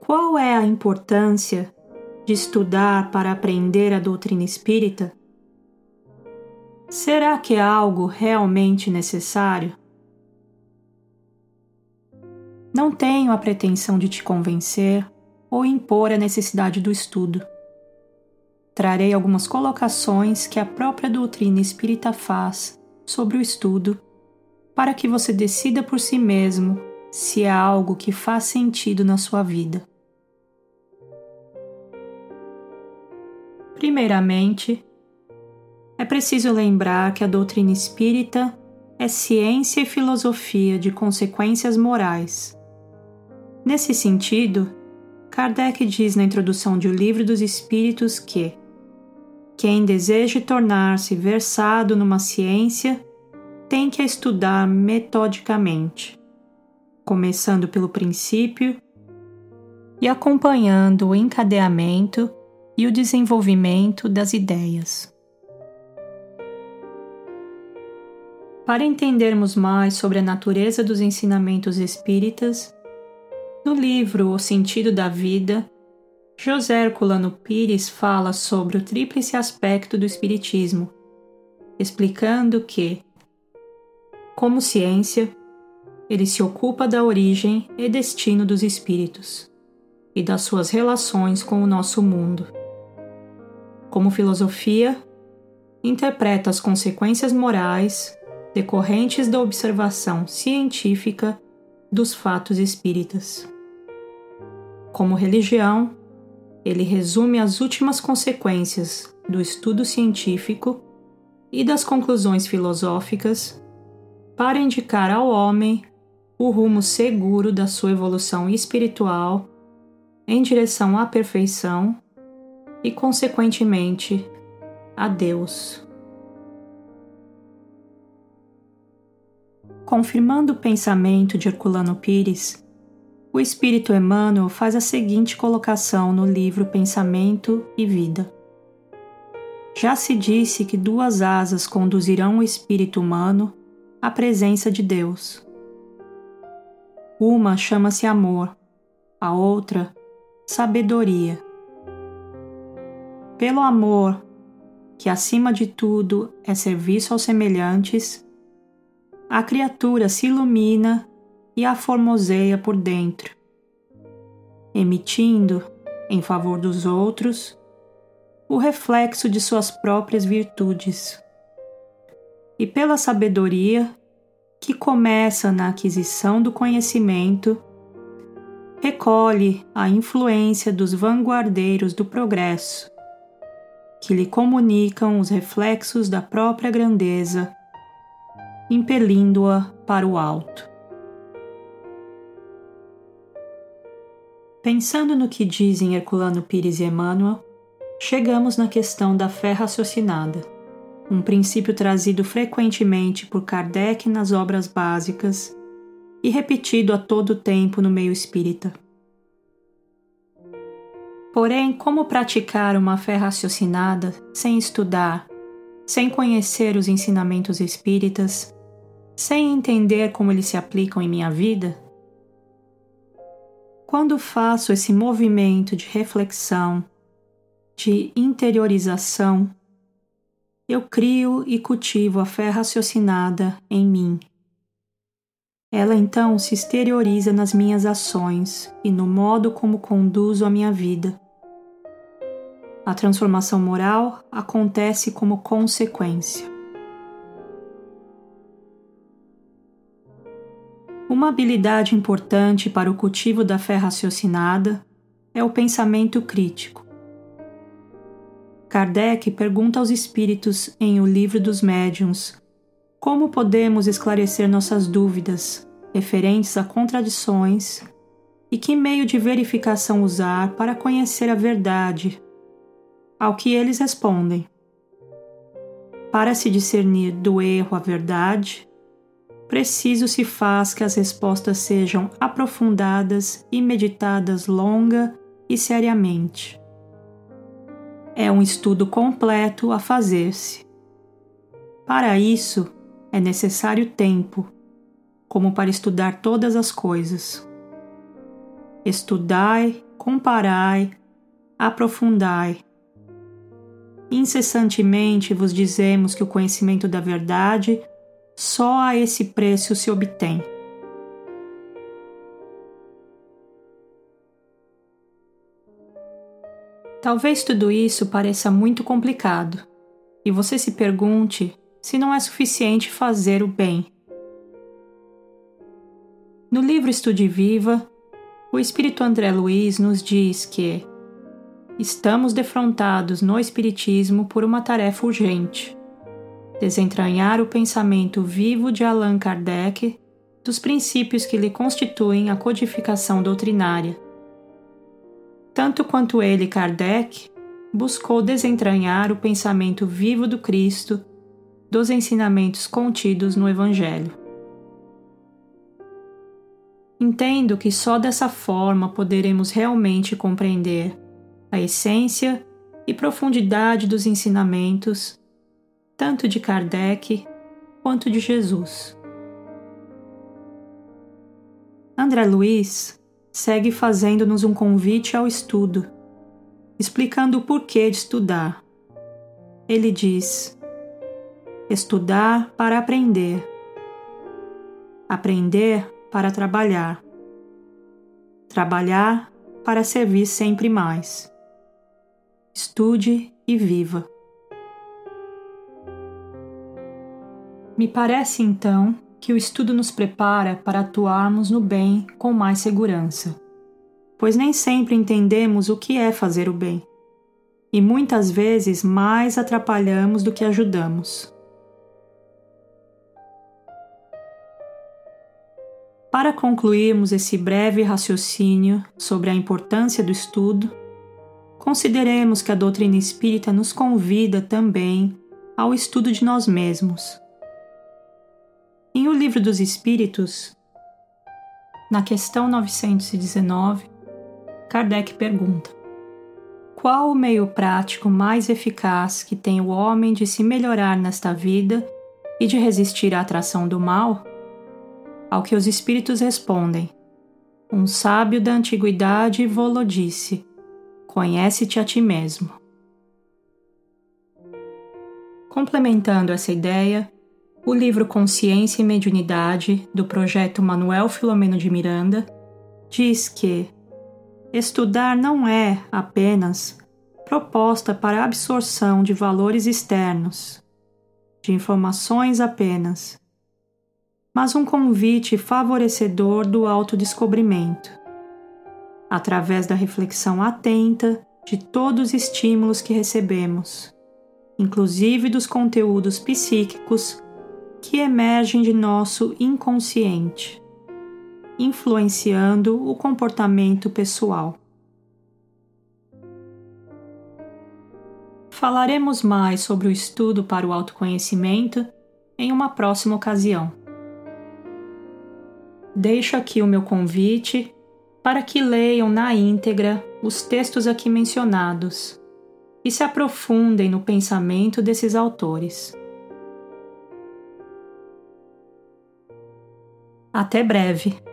Qual é a importância de estudar para aprender a doutrina espírita? Será que é algo realmente necessário? Não tenho a pretensão de te convencer ou impor a necessidade do estudo. Trarei algumas colocações que a própria doutrina espírita faz sobre o estudo, para que você decida por si mesmo se é algo que faz sentido na sua vida. Primeiramente, é preciso lembrar que a doutrina espírita é ciência e filosofia de consequências morais. Nesse sentido, Kardec diz na introdução de O Livro dos Espíritos que quem deseja tornar-se versado numa ciência tem que a estudar metodicamente, começando pelo princípio e acompanhando o encadeamento e o desenvolvimento das ideias. Para entendermos mais sobre a natureza dos ensinamentos espíritas, no livro O Sentido da Vida, José Herculano Pires fala sobre o tríplice aspecto do Espiritismo, explicando que, como ciência, ele se ocupa da origem e destino dos espíritos e das suas relações com o nosso mundo como filosofia, interpreta as consequências morais decorrentes da observação científica dos fatos espíritas. Como religião, ele resume as últimas consequências do estudo científico e das conclusões filosóficas para indicar ao homem o rumo seguro da sua evolução espiritual em direção à perfeição e, consequentemente, a Deus. Confirmando o pensamento de Herculano Pires, o Espírito Emmanuel faz a seguinte colocação no livro Pensamento e Vida. Já se disse que duas asas conduzirão o espírito humano à presença de Deus. Uma chama-se amor, a outra, sabedoria pelo amor, que acima de tudo é serviço aos semelhantes, a criatura se ilumina e a formoseia por dentro, emitindo, em favor dos outros, o reflexo de suas próprias virtudes. E pela sabedoria, que começa na aquisição do conhecimento, recolhe a influência dos vanguardeiros do progresso que lhe comunicam os reflexos da própria grandeza, impelindo-a para o alto. Pensando no que dizem Herculano Pires e Emmanuel, chegamos na questão da fé raciocinada, um princípio trazido frequentemente por Kardec nas obras básicas e repetido a todo tempo no meio espírita. Porém, como praticar uma fé raciocinada sem estudar, sem conhecer os ensinamentos espíritas, sem entender como eles se aplicam em minha vida? Quando faço esse movimento de reflexão, de interiorização, eu crio e cultivo a fé raciocinada em mim. Ela então se exterioriza nas minhas ações e no modo como conduzo a minha vida. A transformação moral acontece como consequência. Uma habilidade importante para o cultivo da fé raciocinada é o pensamento crítico. Kardec pergunta aos espíritos em O Livro dos Médiuns como podemos esclarecer nossas dúvidas referentes a contradições e que meio de verificação usar para conhecer a verdade? Ao que eles respondem: Para se discernir do erro a verdade, preciso se faz que as respostas sejam aprofundadas e meditadas longa e seriamente. É um estudo completo a fazer-se. Para isso, é necessário tempo, como para estudar todas as coisas. Estudai comparai, aprofundai. Incessantemente vos dizemos que o conhecimento da verdade só a esse preço se obtém. Talvez tudo isso pareça muito complicado e você se pergunte se não é suficiente fazer o bem. No livro Estude Viva, o Espírito André Luiz nos diz que estamos defrontados no Espiritismo por uma tarefa urgente: desentranhar o pensamento vivo de Allan Kardec dos princípios que lhe constituem a codificação doutrinária tanto quanto ele, Kardec, buscou desentranhar o pensamento vivo do Cristo dos ensinamentos contidos no Evangelho. Entendo que só dessa forma poderemos realmente compreender a essência e profundidade dos ensinamentos, tanto de Kardec quanto de Jesus. André Luiz segue fazendo-nos um convite ao estudo, explicando o porquê de estudar. Ele diz: estudar para aprender, aprender para trabalhar, trabalhar para servir sempre mais. Estude e viva. Me parece então que o estudo nos prepara para atuarmos no bem com mais segurança, pois nem sempre entendemos o que é fazer o bem, e muitas vezes mais atrapalhamos do que ajudamos. Para concluirmos esse breve raciocínio sobre a importância do estudo, consideremos que a doutrina espírita nos convida também ao estudo de nós mesmos em O Livro dos Espíritos, na questão 919, Kardec pergunta: Qual o meio prático mais eficaz que tem o homem de se melhorar nesta vida e de resistir à atração do mal? Ao que os espíritos respondem: Um sábio da antiguidade vô disse: Conhece-te a ti mesmo. Complementando essa ideia, o livro Consciência e Mediunidade, do projeto Manuel Filomeno de Miranda, diz que estudar não é apenas proposta para absorção de valores externos, de informações apenas, mas um convite favorecedor do autodescobrimento, através da reflexão atenta de todos os estímulos que recebemos, inclusive dos conteúdos psíquicos que emergem de nosso inconsciente, influenciando o comportamento pessoal. Falaremos mais sobre o estudo para o autoconhecimento em uma próxima ocasião. Deixo aqui o meu convite para que leiam na íntegra os textos aqui mencionados e se aprofundem no pensamento desses autores. Até breve!